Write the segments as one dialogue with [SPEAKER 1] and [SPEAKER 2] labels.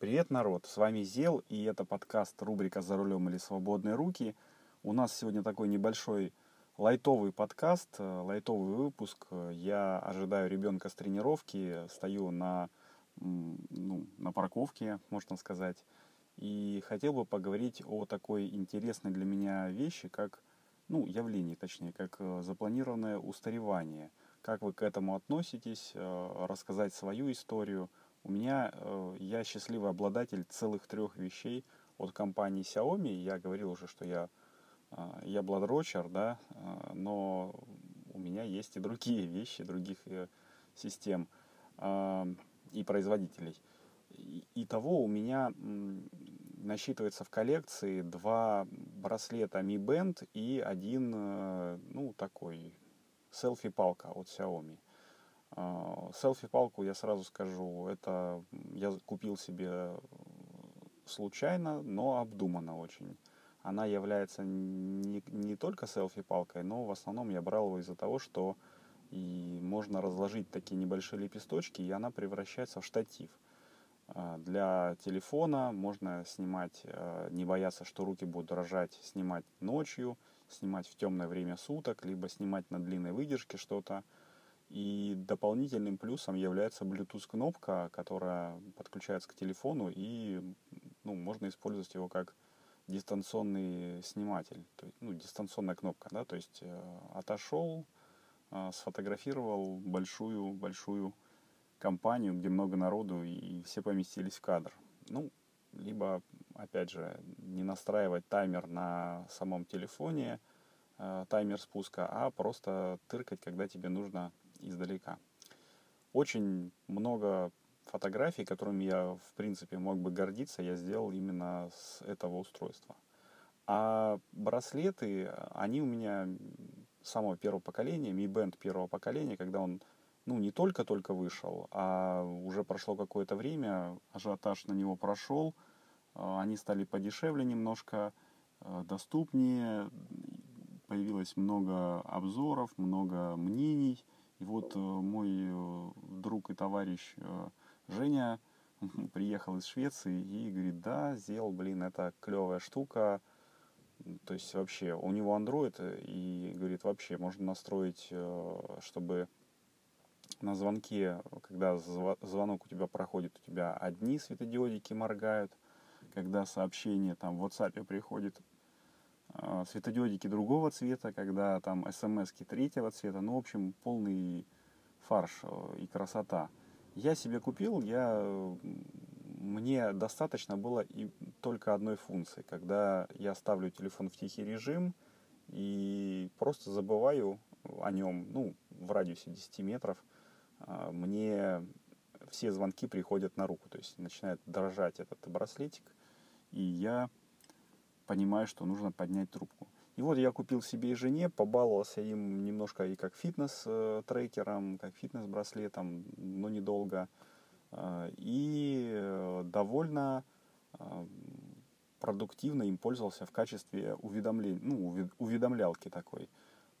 [SPEAKER 1] Привет, народ! С вами Зел, и это подкаст рубрика «За рулем или свободные руки». У нас сегодня такой небольшой лайтовый подкаст, э, лайтовый выпуск. Я ожидаю ребенка с тренировки, стою на, ну, на парковке, можно сказать, и хотел бы поговорить о такой интересной для меня вещи, как, ну, явлении, точнее, как э, запланированное устаревание. Как вы к этому относитесь, э, рассказать свою историю – у меня, э, я счастливый обладатель целых трех вещей от компании Xiaomi. Я говорил уже, что я, э, я бладрочер, да, э, но у меня есть и другие вещи, других систем и производителей. Итого у меня насчитывается в коллекции два браслета Mi Band и один, ну, такой селфи-палка от Xiaomi. А, селфи-палку, я сразу скажу, это я купил себе случайно, но обдуманно очень. Она является не, не только селфи-палкой, но в основном я брал его из-за того, что и можно разложить такие небольшие лепесточки, и она превращается в штатив. А, для телефона можно снимать, не бояться, что руки будут дрожать, снимать ночью, снимать в темное время суток, либо снимать на длинной выдержке что-то. И дополнительным плюсом является Bluetooth кнопка, которая подключается к телефону и ну, можно использовать его как дистанционный сниматель, то есть, ну, дистанционная кнопка, да, то есть э, отошел, э, сфотографировал большую большую компанию, где много народу и все поместились в кадр. Ну, либо, опять же, не настраивать таймер на самом телефоне, э, таймер спуска, а просто тыркать, когда тебе нужно издалека. Очень много фотографий, которыми я, в принципе, мог бы гордиться, я сделал именно с этого устройства. А браслеты, они у меня самого первого поколения, Mi Band первого поколения, когда он ну, не только-только вышел, а уже прошло какое-то время, ажиотаж на него прошел, а, они стали подешевле немножко, а, доступнее, появилось много обзоров, много мнений – и вот э, мой э, друг и товарищ э, Женя приехал из Швеции и говорит, да, сделал, блин, это клевая штука. То есть вообще у него Android и говорит, вообще можно настроить, чтобы на звонке, когда звонок у тебя проходит, у тебя одни светодиодики моргают, когда сообщение там в WhatsApp приходит, светодиодики другого цвета, когда там смс третьего цвета, ну, в общем, полный фарш э, и красота. Я себе купил, я, мне достаточно было и только одной функции, когда я ставлю телефон в тихий режим и просто забываю о нем, ну, в радиусе 10 метров, а, мне все звонки приходят на руку, то есть начинает дрожать этот браслетик, и я понимаю, что нужно поднять трубку. И вот я купил себе и жене, побаловался им немножко и как фитнес-трекером, как фитнес-браслетом, но недолго. Э, и э, довольно э, продуктивно им пользовался в качестве уведомления, ну, уведомлялки такой.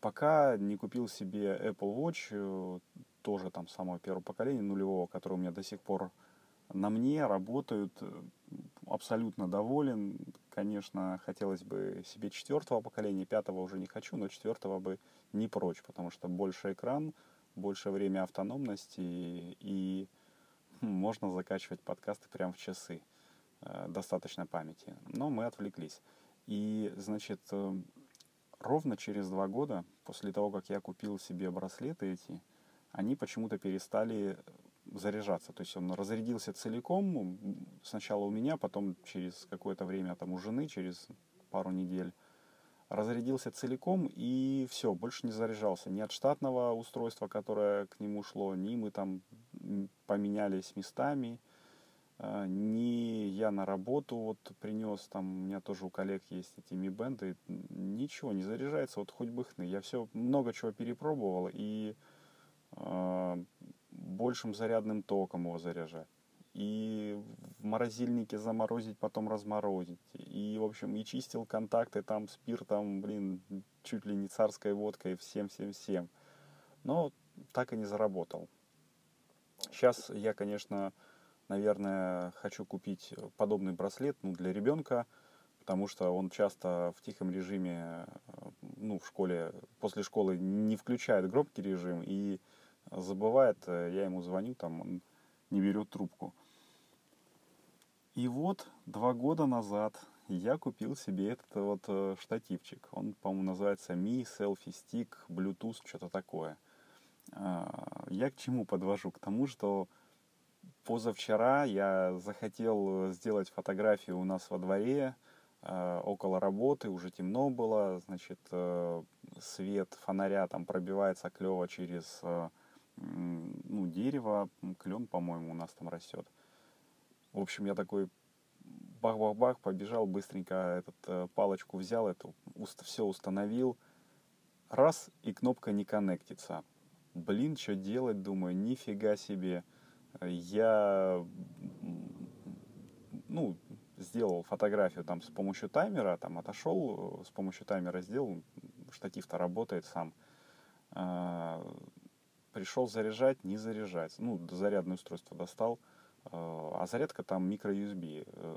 [SPEAKER 1] Пока не купил себе Apple Watch, тоже там самого первого поколения, нулевого, который у меня до сих пор на мне работают, абсолютно доволен. Конечно, хотелось бы себе четвертого поколения, пятого уже не хочу, но четвертого бы не прочь, потому что больше экран, больше время автономности и хм, можно закачивать подкасты прямо в часы. Э, достаточно памяти. Но мы отвлеклись. И, значит, э, ровно через два года, после того, как я купил себе браслеты эти, они почему-то перестали заряжаться. То есть он разрядился целиком, сначала у меня, потом через какое-то время там у жены, через пару недель. Разрядился целиком и все, больше не заряжался. Ни от штатного устройства, которое к нему шло, ни мы там поменялись местами, а, ни я на работу вот принес, там у меня тоже у коллег есть эти Mi Band, ничего не заряжается, вот хоть бы хны. Я все много чего перепробовал и э, большим зарядным током его заряжать. И в морозильнике заморозить, потом разморозить. И, в общем, и чистил контакты там спиртом, блин, чуть ли не царской водкой, всем-всем-всем. Но так и не заработал. Сейчас я, конечно, наверное, хочу купить подобный браслет ну, для ребенка, потому что он часто в тихом режиме, ну, в школе, после школы не включает громкий режим и забывает, я ему звоню, там он не берет трубку. И вот два года назад я купил себе этот вот э, штативчик. Он, по-моему, называется Mi Selfie Stick Bluetooth, что-то такое. А, я к чему подвожу? К тому, что позавчера я захотел сделать фотографию у нас во дворе, э, около работы, уже темно было, значит, э, свет фонаря там пробивается клево через ну, дерево, клен, по-моему, у нас там растет. В общем, я такой бах-бах-бах, побежал быстренько, этот, э, палочку взял, эту, уст, все установил. Раз, и кнопка не коннектится. Блин, что делать, думаю, нифига себе. Я, ну, сделал фотографию там с помощью таймера, там отошел, с помощью таймера сделал, штатив-то работает сам. Пришел заряжать, не заряжается. Ну, зарядное устройство достал, а зарядка там микро-USB. Э,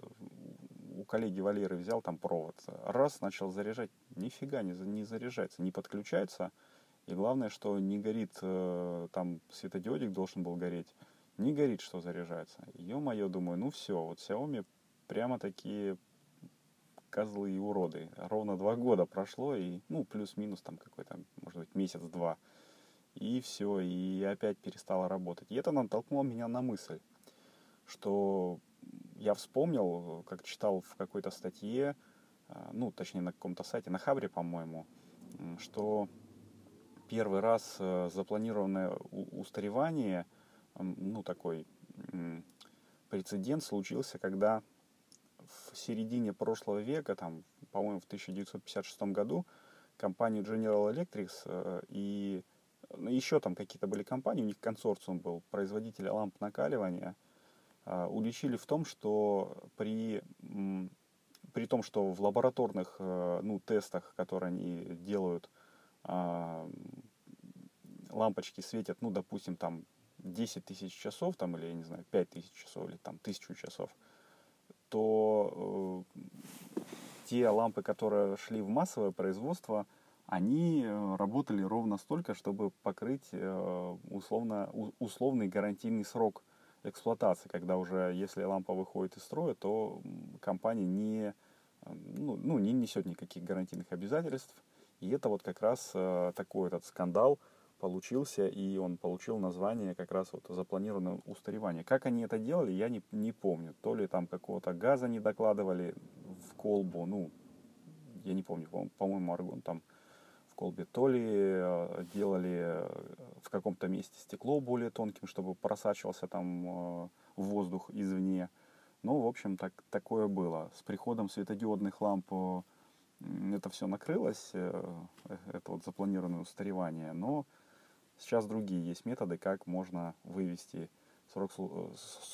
[SPEAKER 1] у коллеги Валеры взял там провод. Раз, начал заряжать, нифига не, не заряжается, не подключается. И главное, что не горит, э, там светодиодик должен был гореть, не горит, что заряжается. Ё-моё, думаю, ну все, вот Xiaomi прямо такие козлы и уроды. Ровно два года прошло, и, ну, плюс-минус там какой-то, может быть, месяц-два. И все, и опять перестала работать. И это натолкнуло меня на мысль, что я вспомнил, как читал в какой-то статье, а, ну, точнее, на каком-то сайте, на Хабре, по-моему, что первый раз э, запланированное устаревание, ну, такой прецедент случился, когда в середине прошлого века, там, по-моему, в 1956 году, компания General Electric э, и еще там какие-то были компании, у них консорциум был, производители ламп накаливания – а, уличили в том, что при, при том, что в лабораторных э, ну, тестах, которые они делают, а, лампочки светят, ну, допустим, там 10 тысяч часов, там, или, я не знаю, 5 тысяч часов, или там тысячу часов, то э, те лампы, которые шли в массовое производство, они э, работали ровно столько, чтобы покрыть э, условно, условный гарантийный срок эксплуатации, когда уже, если лампа выходит из строя, то компания не, ну, ну, не несет никаких гарантийных обязательств. И это вот как раз э, такой этот скандал получился, и он получил название как раз вот запланированное устаревание. Как они это делали, я не, не помню. То ли там какого-то газа не докладывали в колбу, ну, я не помню, по-моему, аргон там колбе, то ли э, делали э, в каком-то месте стекло более тонким, чтобы просачивался там э, воздух извне. Ну, в общем, так, такое было. С приходом светодиодных ламп это все накрылось, это вот запланированное устаревание, но сейчас другие есть методы, как можно вывести срок,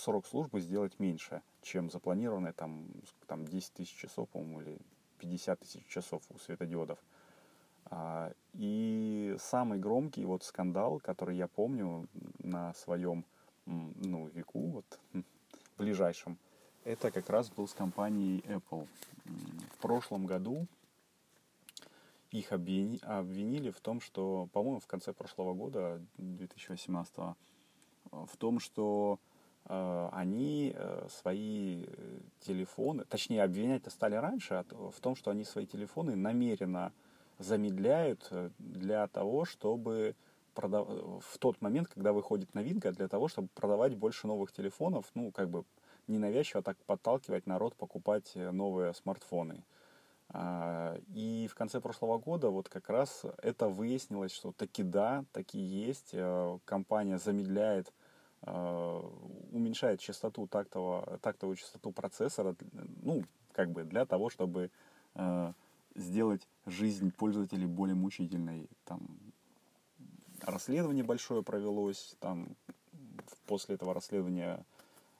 [SPEAKER 1] срок службы сделать меньше, чем запланированное там, там 10 тысяч часов, по-моему, или 50 тысяч часов у светодиодов. А, и самый громкий вот скандал, который я помню на своем ну, веку, вот, ближайшем, это как раз был с компанией Apple. В прошлом году их обвинили в том, что, по-моему, в конце прошлого года, 2018, в том, что э, они э, свои телефоны, точнее, обвинять-то стали раньше, а в том, что они свои телефоны намеренно замедляют э, для того, чтобы продав... в тот момент, когда выходит новинка, для того, чтобы продавать больше новых телефонов, ну, как бы ненавязчиво так подталкивать народ покупать э, новые смартфоны. А, и в конце прошлого года вот как раз это выяснилось, что таки да, таки есть. Э, компания замедляет, уменьшает частоту тактового, тактовую частоту процессора, ну, как бы для того, чтобы сделать жизнь пользователей более мучительной. Там расследование большое провелось, там после этого расследования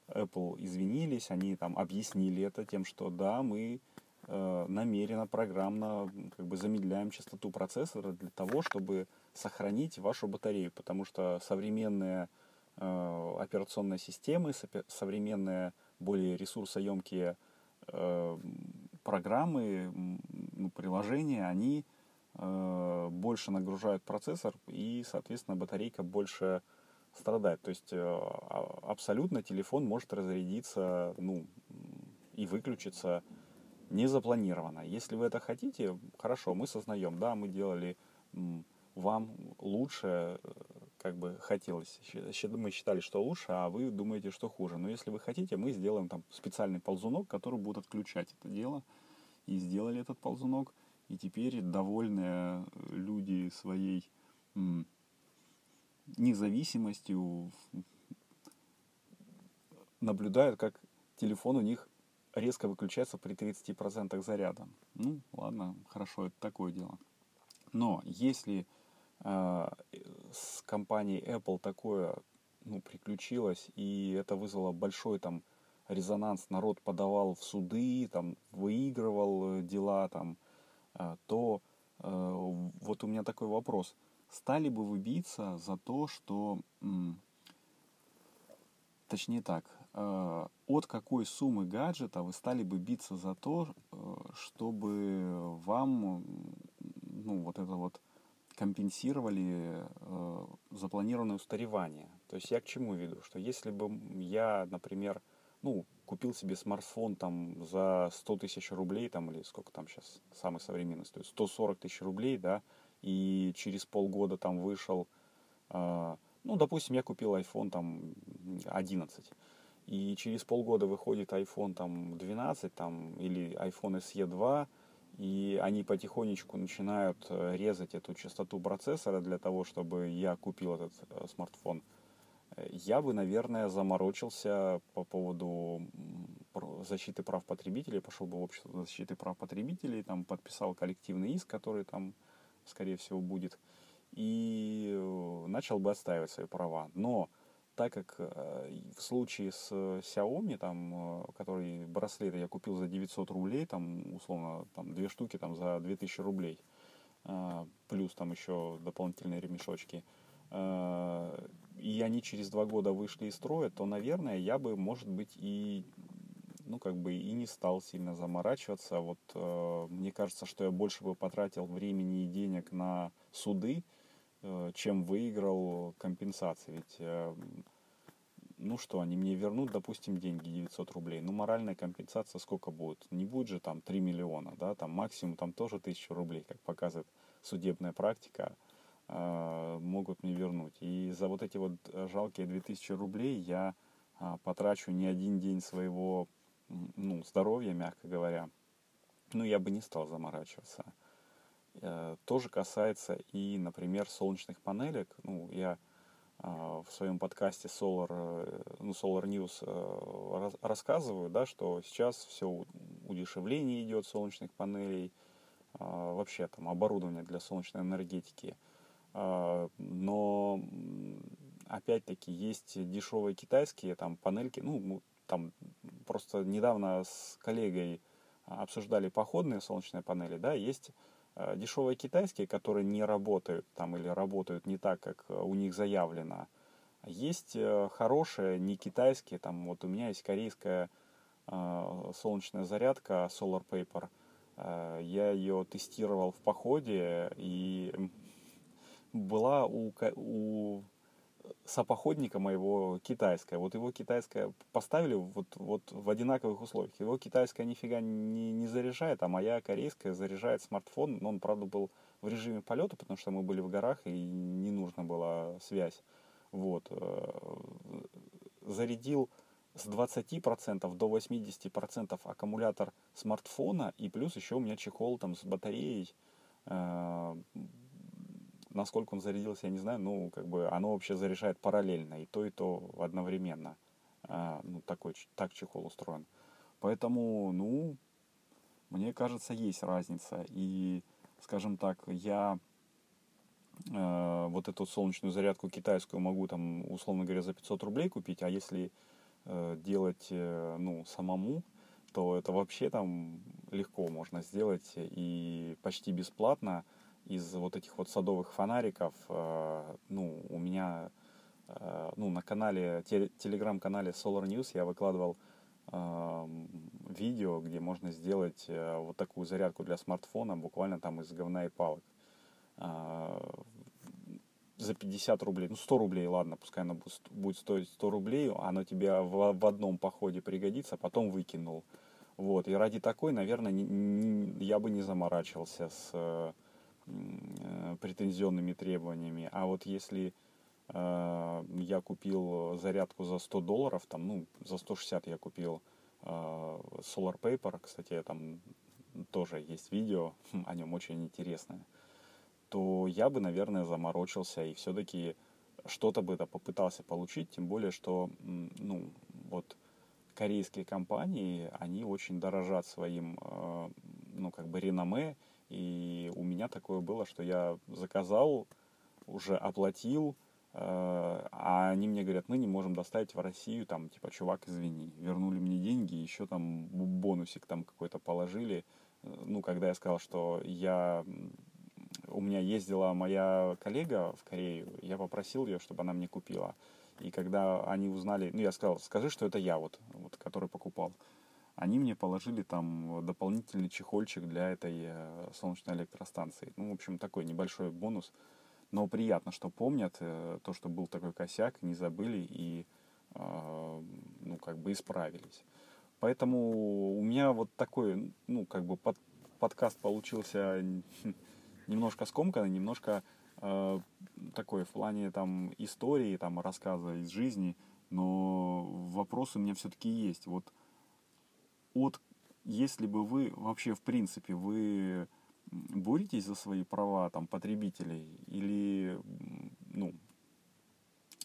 [SPEAKER 1] Apple извинились, они там объяснили это тем, что да, мы э, намеренно, программно как бы замедляем частоту процессора для того, чтобы сохранить вашу батарею, потому что современные э, операционные системы, современные, более ресурсоемкие э, программы, ну, приложения, они э, больше нагружают процессор и, соответственно, батарейка больше страдает. То есть а, абсолютно телефон может разрядиться ну, и выключиться незапланированно. Если вы это хотите, хорошо, мы сознаем, да, мы делали вам лучше, э, как бы хотелось. Мы считали, что лучше, а вы думаете, что хуже. Но если вы хотите, мы сделаем там специальный ползунок, который будет отключать это дело. И сделали этот ползунок. И теперь довольные люди своей независимостью наблюдают, как телефон у них резко выключается при 30% заряда. Ну, ладно, хорошо, это такое дело. Но если э, с компанией Apple такое ну, приключилось, и это вызвало большой там резонанс, народ подавал в суды, там, выигрывал э, дела, там, э, то э, вот у меня такой вопрос. Стали бы вы биться за то, что, точнее так, э, от какой суммы гаджета вы стали бы биться за то, чтобы вам ну, вот это вот компенсировали запланированное устаревание. То есть я к чему веду? Что если бы я, например, ну, купил себе смартфон там за 100 тысяч рублей, там, или сколько там сейчас самый современный стоит, 140 тысяч рублей, да, и через полгода там вышел, э, ну, допустим, я купил iPhone там 11, и через полгода выходит iPhone там 12 там, или iPhone SE 2, и они потихонечку начинают э, резать эту частоту процессора для того, чтобы я купил этот э, смартфон, я бы, наверное, заморочился по поводу защиты прав потребителей, пошел бы в общество защиты прав потребителей, там подписал коллективный иск, который там, скорее всего, будет, и начал бы отстаивать свои права. Но так как э, в случае с Xiaomi, там, э, который браслет я купил за 900 рублей, там, условно, там, две штуки там, за 2000 рублей, э, плюс там еще дополнительные ремешочки, и они через два года вышли из строя, то, наверное, я бы, может быть, и ну, как бы и не стал сильно заморачиваться. Вот э, мне кажется, что я больше бы потратил времени и денег на суды, Э, чем выиграл компенсации. Ведь, э, ну что, они мне вернут, допустим, деньги 900 рублей. Ну, моральная компенсация сколько будет? Не будет же там 3 миллиона, да, там максимум там тоже 1000 рублей, как показывает судебная практика, могут мне вернуть. И за вот эти вот жалкие 2000 рублей я потрачу не один день своего ну, здоровья, мягко говоря. Ну, я бы не стал заморачиваться. Э, тоже касается и, например, солнечных панелек. Ну, я а, в своем подкасте Solar, э, ну, Solar News э, рассказываю, да, что сейчас все удешевление идет солнечных панелей, а, вообще там оборудование для солнечной энергетики. А, но опять-таки есть дешевые китайские там панельки, ну, там просто недавно с коллегой обсуждали походные солнечные панели, да, есть Э, дешевые китайские, которые не работают там или работают не так, как у них заявлено. Есть э, хорошие, не китайские, там вот у меня есть корейская солнечная зарядка Solar Paper. Я ее тестировал в походе и была у, у сапоходника моего китайская. Вот его китайская поставили вот, вот в одинаковых условиях. Его китайская нифига не, не заряжает, а моя корейская заряжает смартфон. Но он, правда, был в режиме полета, потому что мы были в горах и не нужна была связь. Вот. Э, зарядил с 20% до 80% аккумулятор смартфона, и плюс еще у меня чехол там с батареей э, насколько он зарядился, я не знаю, ну, как бы оно вообще заряжает параллельно, и то, и то одновременно. А, ну, такой, так чехол устроен. Поэтому, ну, мне кажется, есть разница. И, скажем так, я э, вот эту солнечную зарядку китайскую могу там, условно говоря, за 500 рублей купить, а если э, делать, э, ну, самому, то это вообще там легко можно сделать и почти бесплатно из вот этих вот садовых фонариков, э, ну, у меня э, ну, на канале, телеграм-канале Solar News я выкладывал видео, где можно сделать вот такую зарядку для смартфона буквально там из говна и палок за 50 рублей, ну 100 рублей, ладно, пускай она будет стоить 100 рублей, оно тебе в, одном походе пригодится, потом выкинул. Вот, и ради такой, наверное, я бы не заморачивался с э, претензионными требованиями. А вот если э, я купил зарядку за 100 долларов, там, ну, за 160 я купил э, Solar Paper, кстати, там тоже есть видео, о нем очень интересное то я бы, наверное, заморочился и все-таки что-то бы это попытался получить, тем более, что, ну, вот корейские компании, они очень дорожат своим, э, ну, как бы реноме, и у меня такое было, что я заказал, уже оплатил, э, а они мне говорят, мы не можем доставить в Россию, там, типа, чувак, извини, вернули мне деньги, еще там бонусик там какой-то положили, ну, когда я сказал, что я у меня ездила моя коллега в Корею, я попросил ее, чтобы она мне купила. И когда они узнали, ну я сказал, скажи, что это я вот, вот который покупал. Они мне положили там дополнительный чехольчик для этой э, солнечной электростанции. Ну, в общем, такой небольшой бонус. Но приятно, что помнят э, то, что был такой косяк, не забыли и, э, ну, как бы исправились. Поэтому у меня вот такой, ну, как бы под, подкаст получился немножко скомканный, немножко э, такой в плане там истории, там рассказа из жизни, но вопросы у меня все-таки есть. Вот от, если бы вы вообще в принципе вы боретесь за свои права там потребителей или ну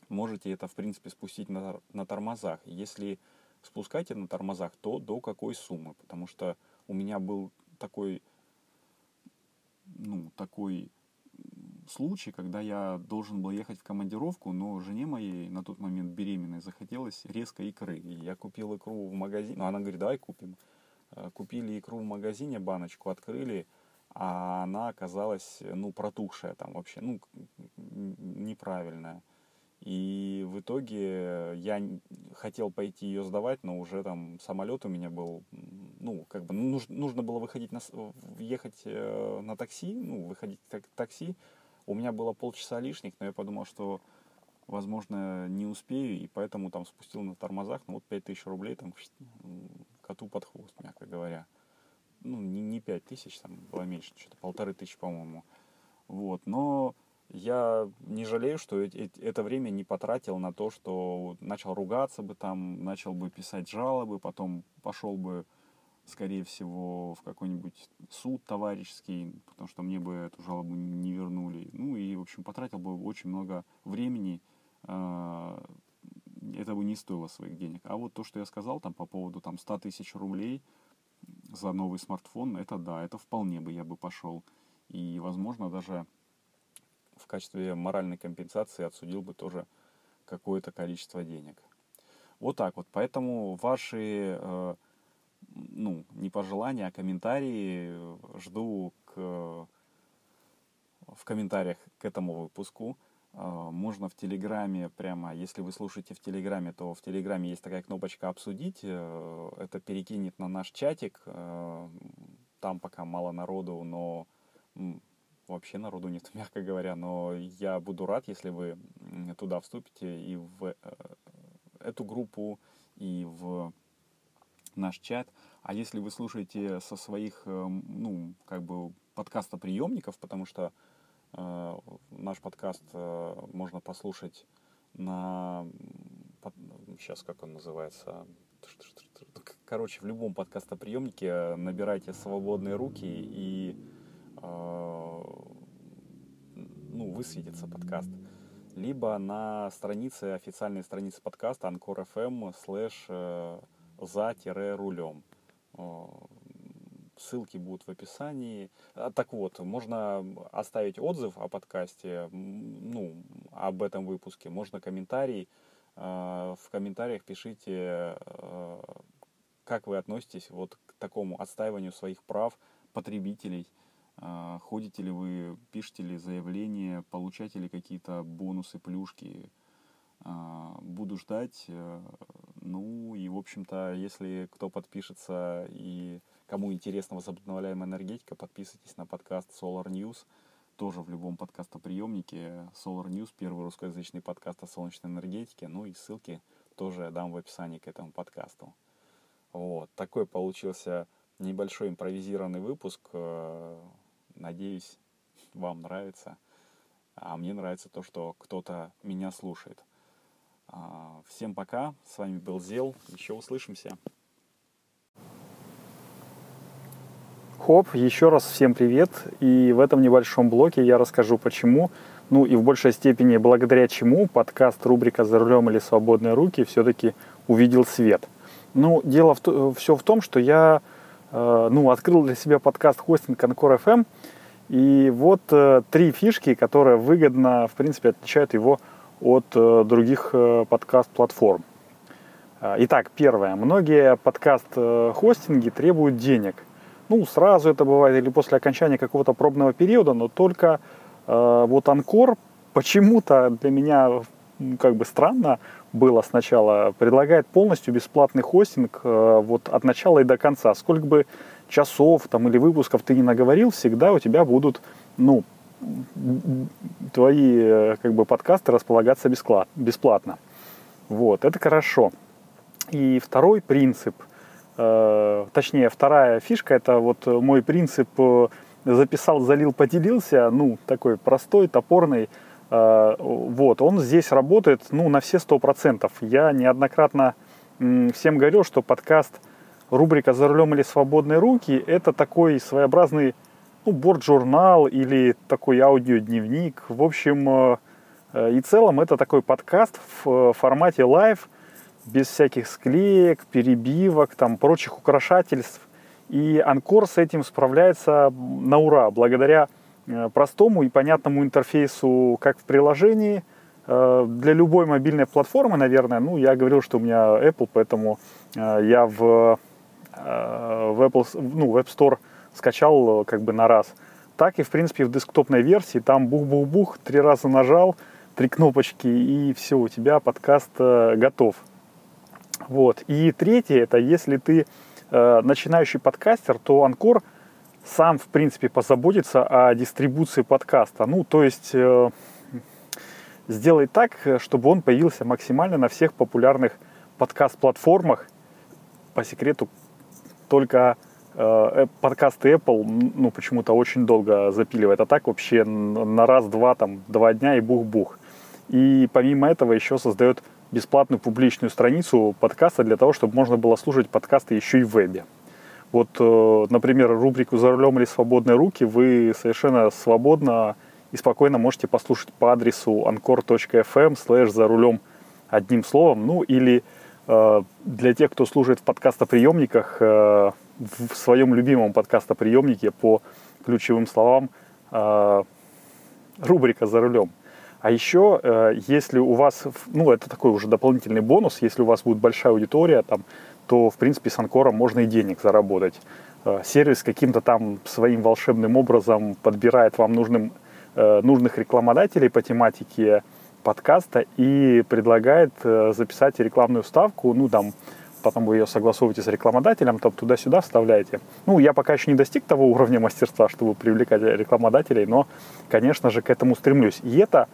[SPEAKER 1] можете это в принципе спустить на, на тормозах. Если спускаете на тормозах, то до какой суммы? Потому что у меня был такой ну, такой случай, когда я должен был ехать в командировку, но жене моей на тот момент беременной захотелось резко икры. И я купил икру в магазине, ну она говорит, давай купим. Э, купили икру в магазине, баночку открыли, а она оказалась, ну, протухшая там вообще, ну, неправильная. И в итоге я хотел пойти ее сдавать, но уже там самолет у меня был, ну, как бы нужно, нужно было выходить на, ехать э, на такси, ну, выходить как такси. У меня было полчаса лишних, но я подумал, что, возможно, не успею, и поэтому там спустил на тормозах, ну, вот 5000 рублей там коту под хвост, мягко говоря. Ну, не, не 5000, там было меньше, что-то полторы тысячи, по-моему. Вот, но я не жалею, что это время не потратил на то, что начал ругаться бы там, начал бы писать жалобы, потом пошел бы, скорее всего, в какой-нибудь суд товарищеский, потому что мне бы эту жалобу не вернули. Ну и, в общем, потратил бы очень много времени, а, это бы не стоило своих денег. А вот то, что я сказал там по поводу там 100 тысяч рублей за новый смартфон, это да, это вполне бы я бы пошел. И, возможно, даже в качестве моральной компенсации отсудил бы тоже какое-то количество денег. Вот так вот. Поэтому ваши, э, ну, не пожелания, а комментарии жду к, в комментариях к этому выпуску. Э, можно в Телеграме прямо, если вы слушаете в Телеграме, то в Телеграме есть такая кнопочка «Обсудить». Э, это перекинет на наш чатик. Э, там пока мало народу, но вообще народу нет, мягко говоря, но я буду рад, если вы туда вступите и в э, эту группу, и в наш чат. А если вы слушаете со своих, э, ну, как бы подкастоприемников, потому что э, наш подкаст э, можно послушать на, под, сейчас как он называется, короче, в любом подкастоприемнике набирайте свободные руки и Э, ну, высветится подкаст. Либо на странице, официальной странице подкаста Anchor FM слэш э, за-рулем. Ссылки будут в описании. А, так вот, можно оставить отзыв о подкасте, ну, об этом выпуске. Можно комментарий. Э, в комментариях пишите, как вы относитесь вот к такому отстаиванию своих прав потребителей – ходите ли вы, пишете ли заявления, получаете ли какие-то бонусы, плюшки. А, буду ждать. Э, ну и, в общем-то, если кто подпишется и кому интересна возобновляемая энергетика, подписывайтесь на подкаст Solar News. Тоже в любом подкастоприемнике Solar News, первый русскоязычный подкаст о солнечной энергетике. Ну и ссылки тоже я дам в описании к этому подкасту. Вот, такой получился небольшой импровизированный выпуск. Э, надеюсь, вам нравится. А мне нравится то, что кто-то меня слушает. А, всем пока. С вами был Зел. Еще услышимся.
[SPEAKER 2] Хоп, еще раз всем привет. И в этом небольшом блоке я расскажу, почему, ну и в большей степени благодаря чему подкаст рубрика «За рулем или свободные руки» все-таки увидел свет. Ну, дело в, все в том, что я э, ну, открыл для себя подкаст хостинг Анкор FM, и вот э, три фишки, которые выгодно, в принципе, отличают его от э, других э, подкаст-платформ. Э, итак, первое. Многие подкаст-хостинги требуют денег. Ну, сразу это бывает или после окончания какого-то пробного периода, но только э, вот Анкор почему-то для меня как бы странно было сначала, предлагает полностью бесплатный хостинг э, вот от начала и до конца. Сколько бы часов там или выпусков ты не наговорил, всегда у тебя будут, ну, твои э, как бы подкасты располагаться бесплатно. Вот, это хорошо. И второй принцип, э, точнее, вторая фишка, это вот мой принцип э, записал, залил, поделился, ну, такой простой, топорный, вот, он здесь работает, ну, на все сто процентов. Я неоднократно всем говорил, что подкаст рубрика «За рулем или свободные руки» это такой своеобразный ну, бортжурнал или такой аудиодневник. В общем э, э, и целом это такой подкаст в э, формате live, без всяких склеек, перебивок, там, прочих украшательств. И Anchor с этим справляется на ура, благодаря простому и понятному интерфейсу как в приложении, для любой мобильной платформы, наверное. Ну, я говорил, что у меня Apple, поэтому я в, в, Apple, ну, в App Store скачал э, как бы на раз. Так и, в принципе, в десктопной версии там бух-бух-бух, три раза нажал, три кнопочки, и все, у тебя подкаст э, готов. Вот. И третье, это если ты э, начинающий подкастер, то Анкор сам, в принципе, позаботится о дистрибуции подкаста. Ну, то есть э, сделай так, чтобы он появился максимально на всех популярных подкаст-платформах. По секрету, только подкасты Apple, ну, почему-то очень долго запиливает, а так вообще на раз-два, там, два дня и бух-бух. И помимо этого еще создает бесплатную публичную страницу подкаста для того, чтобы можно было слушать подкасты еще и в вебе. Вот, э, например, рубрику «За рулем или свободные руки» вы совершенно свободно и спокойно можете послушать по адресу anchor.fm слэш «За рулем» одним словом, ну или э, для тех, кто служит в подкастоприемниках, в своем любимом подкастоприемнике по ключевым словам э, рубрика «За рулем». А еще, э, если у вас, ну, это такой уже дополнительный бонус, если у вас будет большая аудитория, там, то, в принципе, с Анкором можно и денег заработать. Э, сервис каким-то там своим волшебным образом подбирает вам нужным, нужных рекламодателей по тематике подкаста и предлагает записать рекламную ставку, ну, там, потом вы ее согласовываете с рекламодателем, там туда-сюда вставляете. Ну, я пока еще не достиг того уровня мастерства, чтобы привлекать рекламодателей, но, конечно же, к этому стремлюсь. И это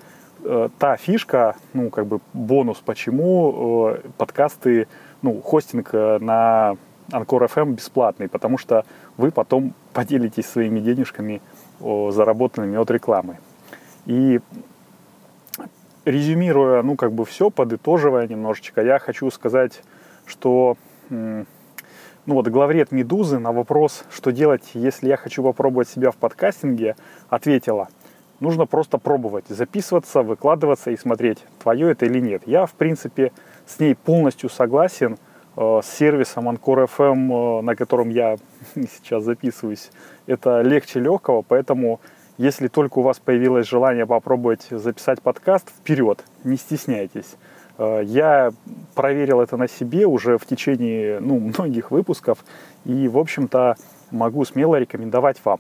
[SPEAKER 2] э, та фишка, ну, как бы бонус, почему э, подкасты, ну, хостинг э, на Анкор FM бесплатный, потому что вы потом поделитесь своими денежками, о, заработанными от рекламы. И резюмируя, ну, как бы все, подытоживая немножечко, я хочу сказать что ну вот главред «Медузы» на вопрос, что делать, если я хочу попробовать себя в подкастинге, ответила, нужно просто пробовать, записываться, выкладываться и смотреть, твое это или нет. Я, в принципе, с ней полностью согласен, э, с сервисом Anchor FM, э, на котором я сейчас записываюсь, это легче легкого, поэтому если только у вас появилось желание попробовать записать подкаст, вперед, не стесняйтесь. Э, я проверил это на себе уже в течение ну, многих выпусков и, в общем-то, могу смело рекомендовать вам.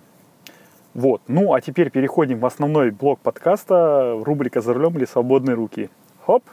[SPEAKER 2] Вот. Ну, а теперь переходим в основной блок подкаста, рубрика «За рулем или свободные руки». Хоп!